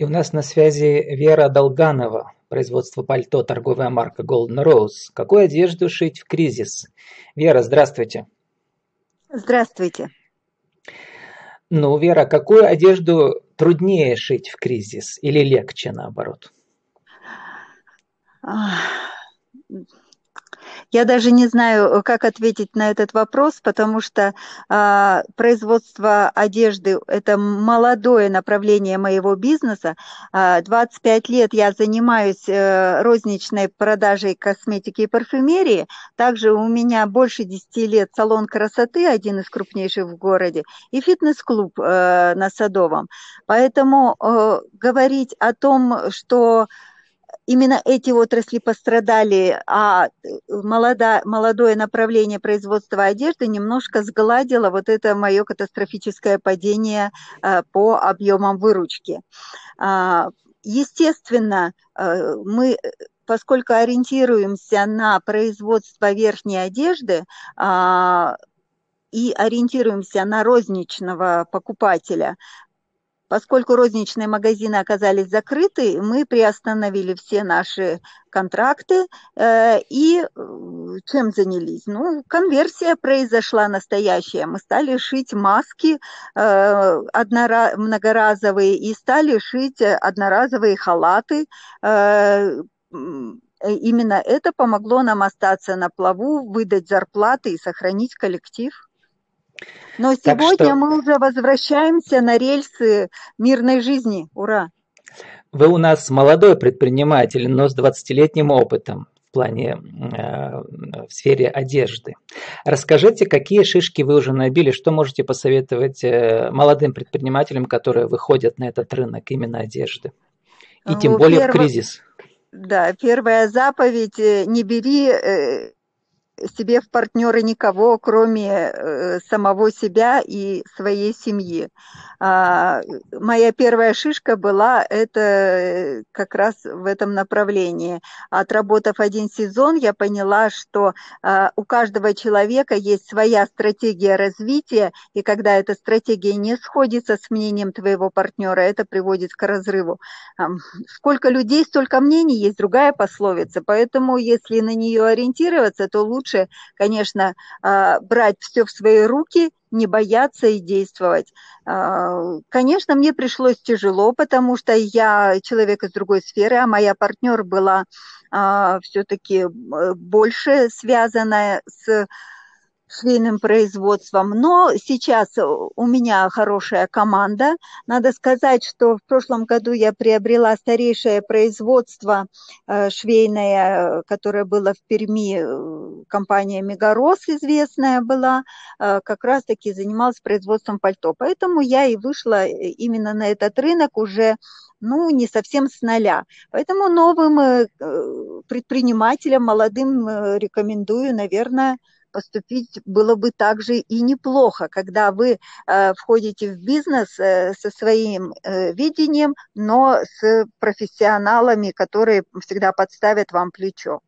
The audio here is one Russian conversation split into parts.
И у нас на связи Вера Долганова, производство пальто, торговая марка Golden Rose. Какую одежду шить в кризис? Вера, здравствуйте. Здравствуйте. Ну, Вера, какую одежду труднее шить в кризис или легче наоборот? Я даже не знаю, как ответить на этот вопрос, потому что э, производство одежды – это молодое направление моего бизнеса. Э, а, 25 лет я занимаюсь э, розничной продажей косметики и парфюмерии. Также у меня больше 10 лет салон красоты, один из крупнейших в городе, и фитнес-клуб э, на Садовом. Поэтому э, говорить о том, что именно эти отрасли пострадали, а э, молода, молодое направление производства одежды немножко сгладило вот это мое катастрофическое падение э, по объемам выручки. А, естественно, э, мы поскольку ориентируемся на производство верхней одежды, а, и ориентируемся на розничного покупателя, Поскольку розничные магазины оказались закрыты, мы приостановили все наши контракты э, и э, чем занялись? Ну, конверсия произошла настоящая. Мы стали шить маски э, однора- многоразовые и стали шить одноразовые халаты. Именно это помогло нам остаться на плаву, выдать зарплаты и сохранить коллектив. Но сегодня что... мы уже возвращаемся на рельсы мирной жизни. Ура! Вы у нас молодой предприниматель, но с 20-летним опытом в плане э, в сфере одежды. Расскажите, какие шишки вы уже набили, что можете посоветовать э, молодым предпринимателям, которые выходят на этот рынок именно одежды? И тем ну, более перв... в кризис. Да, первая заповедь э, – не бери э, себе в партнеры никого, кроме э, самого себя и своей семьи. А, моя первая шишка была это э, как раз в этом направлении. Отработав один сезон, я поняла, что а, у каждого человека есть своя стратегия развития, и когда эта стратегия не сходится с мнением твоего партнера, это приводит к разрыву. Сколько людей, столько мнений, есть другая пословица, поэтому если на нее ориентироваться, то лучше, конечно, а, брать все в свои руки не бояться и действовать. А, конечно, мне пришлось тяжело, потому что я человек из другой сферы, а моя партнер была а, все-таки э, больше связанная с швейным производством. Но сейчас у меня хорошая команда. Надо сказать, что в прошлом году я приобрела старейшее производство э, швейное, которое было в Перми, э, компания Мегарос известная была, э, как раз-таки занималась производством пальто. Поэтому я и вышла именно на этот рынок уже ну, не совсем с нуля. Поэтому новым предпринимателям, молодым рекомендую, наверное, поступить было бы также и неплохо, когда вы э, входите в бизнес э, со своим э, видением, но с профессионалами, которые всегда подставят вам плечо.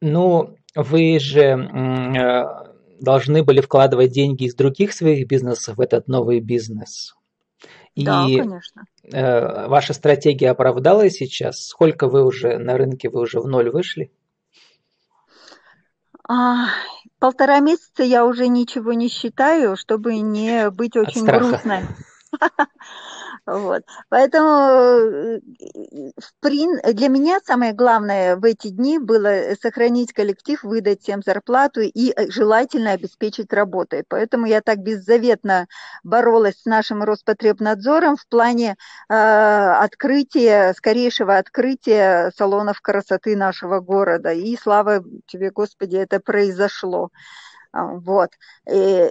Ну, вы же должны были вкладывать деньги из других своих бизнесов в этот новый бизнес. И да, конечно. Ваша стратегия оправдалась сейчас? Сколько вы уже на рынке, вы уже в ноль вышли? А, полтора месяца я уже ничего не считаю, чтобы не быть очень грустной. Вот. Поэтому э, для меня самое главное в эти дни было сохранить коллектив, выдать всем зарплату и э, желательно обеспечить работой. Поэтому я так беззаветно боролась с нашим Роспотребнадзором в плане э, открытия, скорейшего открытия салонов красоты нашего города. И слава тебе, Господи, это произошло. Вот. И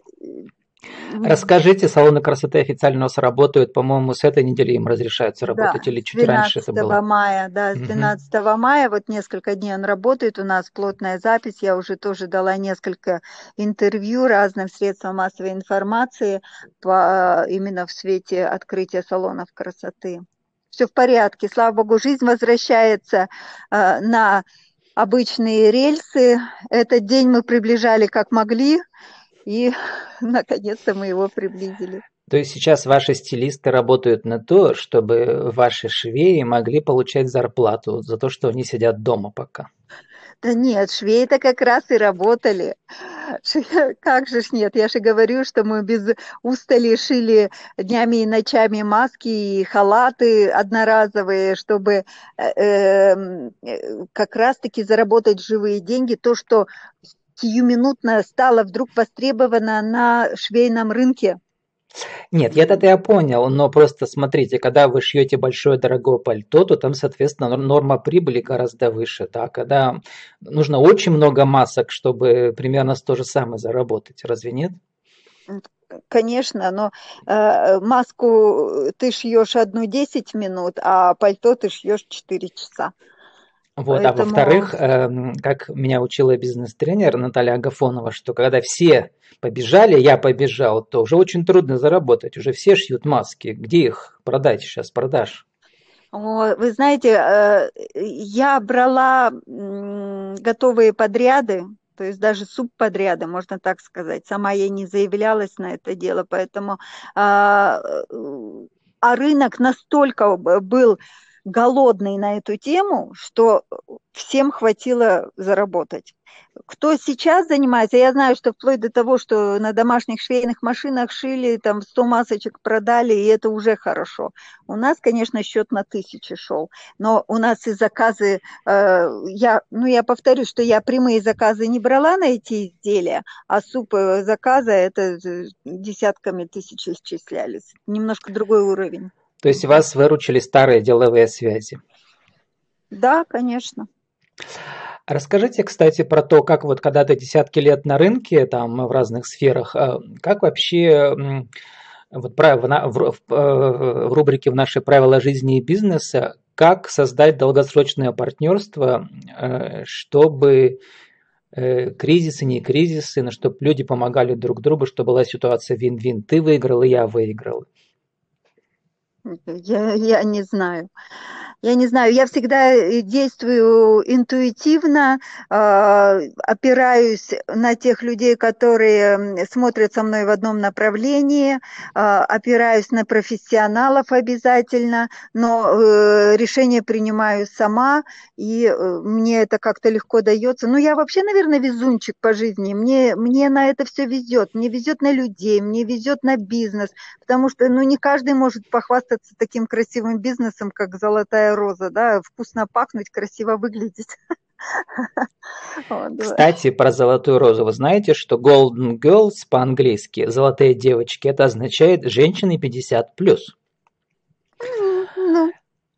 Расскажите, салоны красоты официально у нас работают, по-моему, с этой недели им разрешается работать да, или чуть раньше это было? мая, да, с 12 угу. мая, вот несколько дней он работает, у нас плотная запись, я уже тоже дала несколько интервью разным средствам массовой информации по, именно в свете открытия салонов красоты. Все в порядке, слава богу, жизнь возвращается э, на обычные рельсы. Этот день мы приближали как могли, и наконец-то мы его приблизили. То есть сейчас ваши стилисты работают на то, чтобы ваши швеи могли получать зарплату за то, что они сидят дома пока. Да нет, швеи-то как раз и работали. Как же ж нет, я же говорю, что мы без устали шили днями и ночами маски и халаты одноразовые, чтобы э, эм, э, как раз-таки заработать живые деньги, то, что сиюминутно стало вдруг востребовано на швейном рынке. Нет, я это я понял, но просто смотрите, когда вы шьете большое дорогое пальто, то там, соответственно, норма прибыли гораздо выше. Да? Когда нужно очень много масок, чтобы примерно то же самое заработать, разве нет? Конечно, но э, маску ты шьешь одну 10 минут, а пальто ты шьешь 4 часа. Вот, Поэтому... а во-вторых, э, как меня учила бизнес-тренер Наталья Агафонова, что когда все побежали, я побежал, то уже очень трудно заработать. Уже все шьют маски. Где их продать сейчас, продаж? Вы знаете, э, я брала готовые подряды, то есть даже субподряды, можно так сказать. Сама я не заявлялась на это дело, поэтому а, а рынок настолько был голодный на эту тему, что всем хватило заработать. Кто сейчас занимается, я знаю, что вплоть до того, что на домашних швейных машинах шили, там 100 масочек продали, и это уже хорошо. У нас, конечно, счет на тысячи шел, но у нас и заказы, э, я, ну, я повторюсь, что я прямые заказы не брала на эти изделия, а супы заказа это десятками тысяч исчислялись. Немножко другой уровень. То есть вас выручили старые деловые связи? Да, конечно. Расскажите, кстати, про то, как вот когда ты десятки лет на рынке, там в разных сферах, э, как вообще вот в, в, в рубрике в наши правила жизни и бизнеса, как создать долгосрочное партнерство, э, чтобы э, кризисы, не кризисы, но чтобы люди помогали друг другу, чтобы была ситуация вин-вин. Ты выиграл, и я выиграл. Я, я не знаю я не знаю, я всегда э, действую интуитивно, а, опираюсь на тех людей, которые смотрят со мной в одном направлении, а, опираюсь на профессионалов обязательно, но э, решение принимаю сама, и э, мне это как-то легко дается. Ну, я вообще, наверное, везунчик по жизни, мне, мне на это все везет, мне везет на людей, мне везет на бизнес, потому что, ну, не каждый может похвастаться таким красивым бизнесом, как «Золотая золотая роза, да, вкусно пахнуть, красиво выглядеть. Кстати, про золотую розу. Вы знаете, что Golden Girls по-английски, золотые девочки, это означает женщины 50+. Ну.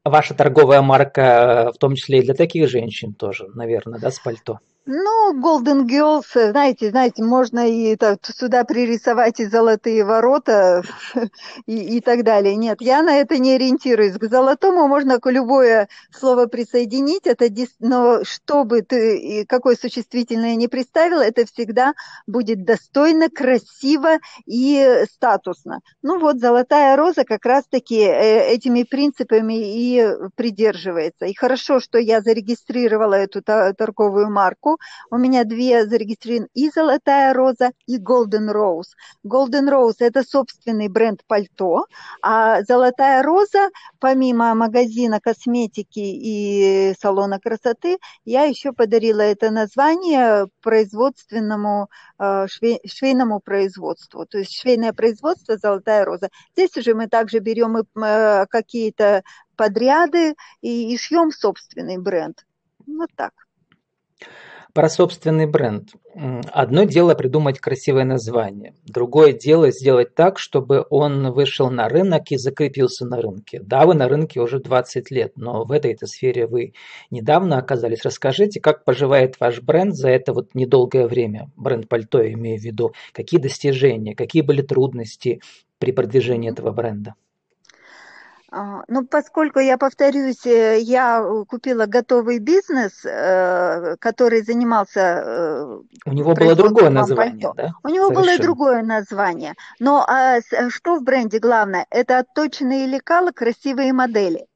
Ваша торговая марка, в том числе и для таких женщин тоже, наверное, да, с пальто? Ну, Golden Girls, знаете, знаете, можно и так, сюда пририсовать и золотые ворота и, и так далее. Нет, я на это не ориентируюсь. К золотому можно любое слово присоединить, это, но чтобы ты какое существительное не представил, это всегда будет достойно, красиво и статусно. Ну вот, золотая роза как раз-таки э, этими принципами и придерживается. И хорошо, что я зарегистрировала эту торговую марку, у меня две зарегистрированы и «Золотая роза», и «Golden Rose». «Golden Rose» – это собственный бренд пальто, а «Золотая роза», помимо магазина косметики и салона красоты, я еще подарила это название производственному э, швей, швейному производству. То есть швейное производство «Золотая роза». Здесь уже мы также берем э, какие-то подряды и, и шьем собственный бренд. Вот так. Про собственный бренд. Одно дело придумать красивое название, другое дело сделать так, чтобы он вышел на рынок и закрепился на рынке. Да, вы на рынке уже 20 лет, но в этой сфере вы недавно оказались. Расскажите, как поживает ваш бренд за это вот недолгое время, бренд пальто, имею в виду, какие достижения, какие были трудности при продвижении этого бренда? А, ну, поскольку я повторюсь, э, я купила готовый бизнес, э, который занимался. У него было другое название, пальто. да? У него Совершенно. было другое название. Но а, что в бренде главное? Это отточенные лекала, красивые модели.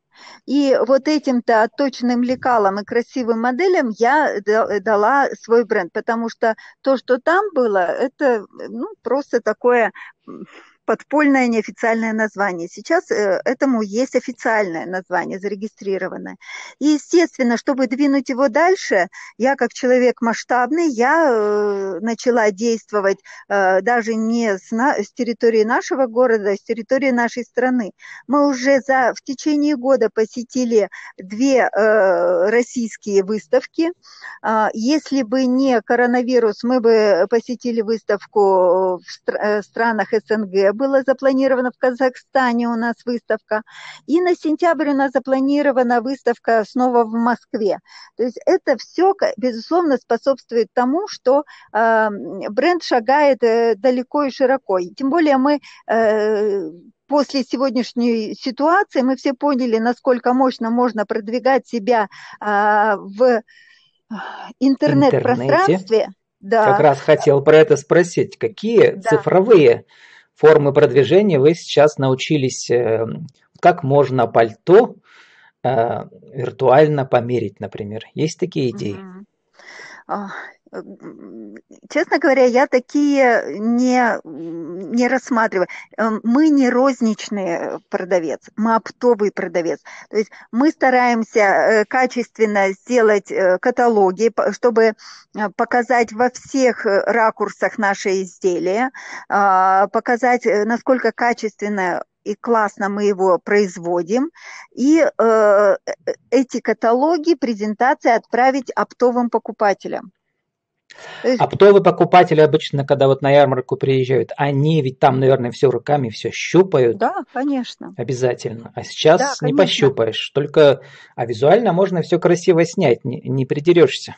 И вот этим-то отточенным лекалам и красивым моделям я дала свой бренд, потому что то, что там было, это ну, просто такое подпольное неофициальное название. Сейчас э, этому есть официальное название, зарегистрированное. И, естественно, чтобы двинуть его дальше, я как человек масштабный, я э, начала действовать э, даже не с, территории нашего города, а с территории нашей страны. Мы уже за, в течение года посетили две российские выставки. А, если бы не коронавирус, мы бы посетили выставку в странах СНГ, было запланировано в Казахстане у нас выставка. И на сентябрь у нас запланирована выставка снова в Москве. То есть это все, безусловно, способствует тому, что э, бренд шагает э, далеко и широко. И тем более мы э, после сегодняшней ситуации мы все поняли, насколько мощно можно продвигать себя э, в интернет-пространстве. Да. Как раз хотел про это спросить. Какие да. цифровые формы продвижения вы сейчас научились, э, как можно пальто э, виртуально померить, например? Есть такие идеи? Честно говоря, я такие не, не рассматриваю. Эм, мы не розничный продавец, мы оптовый продавец. То есть мы стараемся э, качественно сделать каталоги, чтобы показать во всех ракурсах наше изделие, а, показать, насколько качественно и классно мы его производим, и э, э, эти каталоги, презентации отправить оптовым покупателям. Оптовые покупатели обычно, когда вот на ярмарку приезжают, они ведь там, наверное, все руками все щупают. Да, конечно. Обязательно. А сейчас да, не пощупаешь. Только, а визуально можно все красиво снять, не, не придерешься.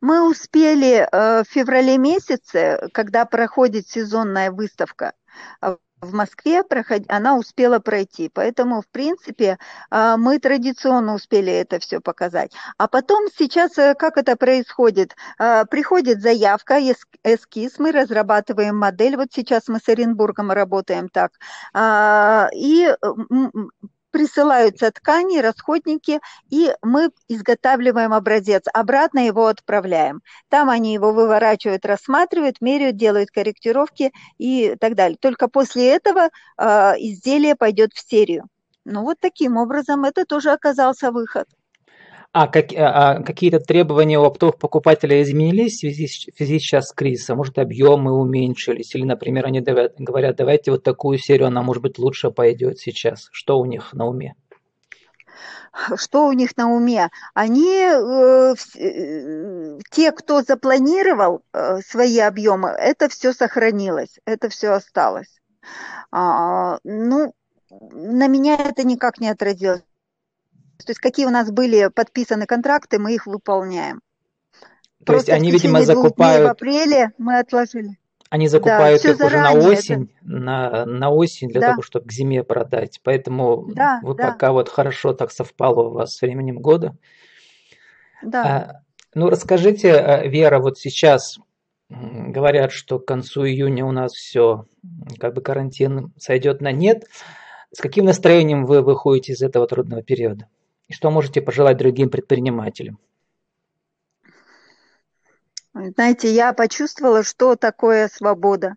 Мы успели э, в феврале месяце, когда проходит сезонная выставка, э, в Москве она успела пройти. Поэтому, в принципе, а, мы традиционно успели это все показать. А потом сейчас, э, как это происходит? А, приходит заявка, эскиз, мы разрабатываем модель. Вот сейчас мы с Оренбургом работаем так. А, и присылаются ткани, расходники, и мы изготавливаем образец, обратно его отправляем. Там они его выворачивают, рассматривают, меряют, делают корректировки и так далее. Только после этого э, изделие пойдет в серию. Ну вот таким образом это тоже оказался выход. А, как, а, а какие-то требования у оптовых покупателей изменились в связи, в связи сейчас с кризисом? Может, объемы уменьшились? Или, например, они говорят, давайте вот такую серию, она, может быть, лучше пойдет сейчас. Что у них на уме? что у них на уме? Они, э, э, те, кто запланировал э, свои объемы, это все сохранилось, это все осталось. А, ну, на меня это никак не отразилось. То есть какие у нас были подписаны контракты, мы их выполняем. То Просто есть они, видимо, закупают... в апреле мы отложили. Они закупают да, их уже на осень, это... на, на осень для да. того, чтобы к зиме продать. Поэтому да, вы да. пока вот хорошо так совпало у вас с временем года. Да. А, ну, расскажите, а, Вера, вот сейчас говорят, что к концу июня у нас все, как бы карантин сойдет на нет. С каким настроением вы выходите из этого трудного периода? И что можете пожелать другим предпринимателям? Знаете, я почувствовала, что такое свобода.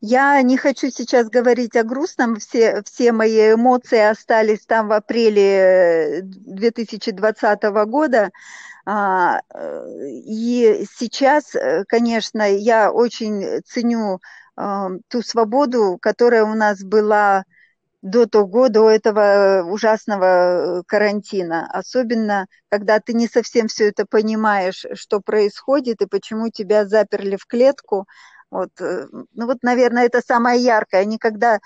Я не хочу сейчас говорить о грустном, все, все мои эмоции остались там в апреле 2020 года. А, и сейчас, конечно, я очень ценю ту свободу, которая у нас была до того, до этого ужасного э, карантина. Особенно, когда ты не совсем все это понимаешь, что происходит и почему тебя заперли в клетку. Вот, э, ну вот, наверное, это самое яркое. Никогда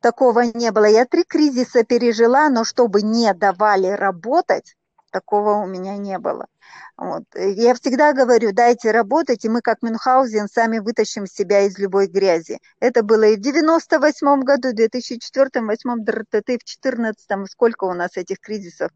такого не было. Я три кризиса пережила, но чтобы не давали работать, такого у меня не было. Вот. Я всегда говорю, дайте работать, и мы, как Мюнхгаузен, сами вытащим себя из любой грязи. Это было и в 98 году, в 2004, 2008, ДРТТ, в 2014, сколько у нас этих кризисов.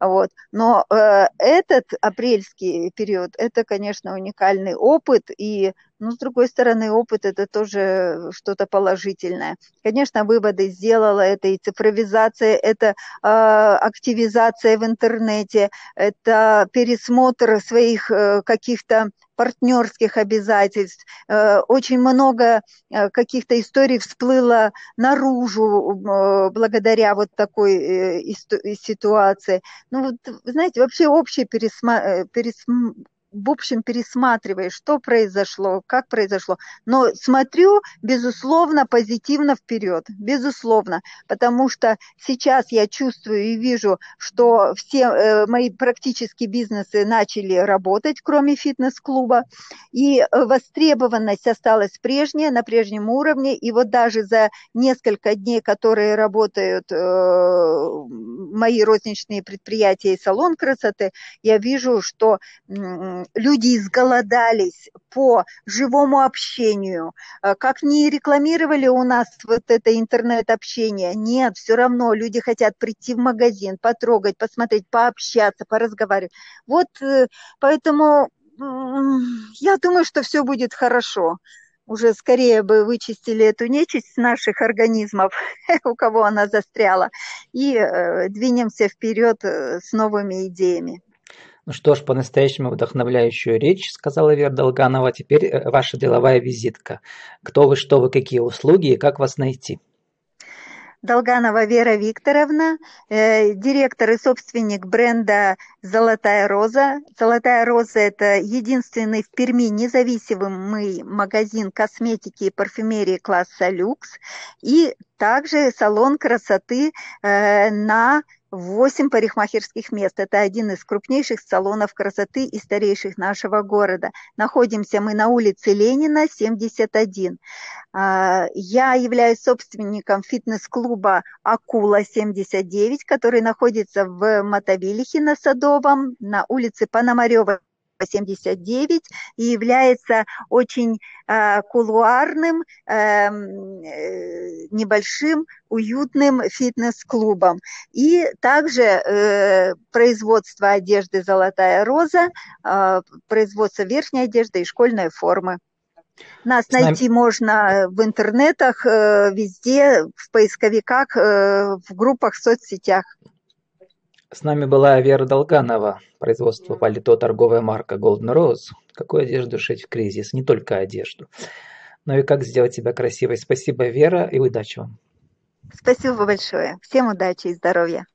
Вот. Но э, этот апрельский период, это, конечно, уникальный опыт, и но с другой стороны, опыт это тоже что-то положительное. Конечно, выводы сделала это и цифровизация, это э, активизация в интернете, это пересмотр пересмотр своих каких-то партнерских обязательств. Очень много каких-то историй всплыло наружу благодаря вот такой ситуации. Ну вот, знаете, вообще общее пересма... пересм в общем, пересматриваешь, что произошло, как произошло. Но смотрю, безусловно, позитивно вперед, безусловно, потому что сейчас я чувствую и вижу, что все э, мои практически бизнесы начали работать, кроме фитнес-клуба, и востребованность осталась прежняя, на прежнем уровне, и вот даже за несколько дней, которые работают э, мои розничные предприятия и салон красоты, я вижу, что люди изголодались по живому общению. Э, как не рекламировали у нас вот это интернет-общение, нет, все равно люди хотят прийти в магазин, потрогать, посмотреть, пообщаться, поразговаривать. Вот э, поэтому я думаю, что все будет хорошо. Уже скорее бы вычистили эту нечисть с наших организмов, у кого она застряла, и э, двинемся вперед с новыми идеями. Ну что ж, по-настоящему вдохновляющую речь, сказала Вера Долганова. Теперь э, ваша деловая визитка. Кто вы, что вы, какие услуги и как вас найти? Долганова Вера Викторовна, э, директор и собственник бренда «Золотая роза». «Золотая роза» – это единственный в Перми независимый магазин косметики и парфюмерии класса люкс и также салон красоты э, на 8 парикмахерских мест. Это один из крупнейших салонов красоты и старейших нашего города. Находимся мы на улице Ленина, 71. А, я являюсь собственником фитнес-клуба «Акула-79», который находится в Мотовилихе на Садовом, на улице Пономарева, 79 и является очень э, кулуарным, эм, э, небольшим, уютным фитнес-клубом. И также э, производство одежды «Золотая роза», э, производство верхней одежды и школьной формы. Нас Знаем. найти можно в интернетах, э, везде, в поисковиках, э, в группах, в соцсетях. С нами была Вера Долганова, производство палито, торговая марка Golden Rose. Какую одежду шить в кризис? Не только одежду. Ну и как сделать себя красивой. Спасибо, Вера, и удачи вам. Спасибо большое. Всем удачи и здоровья.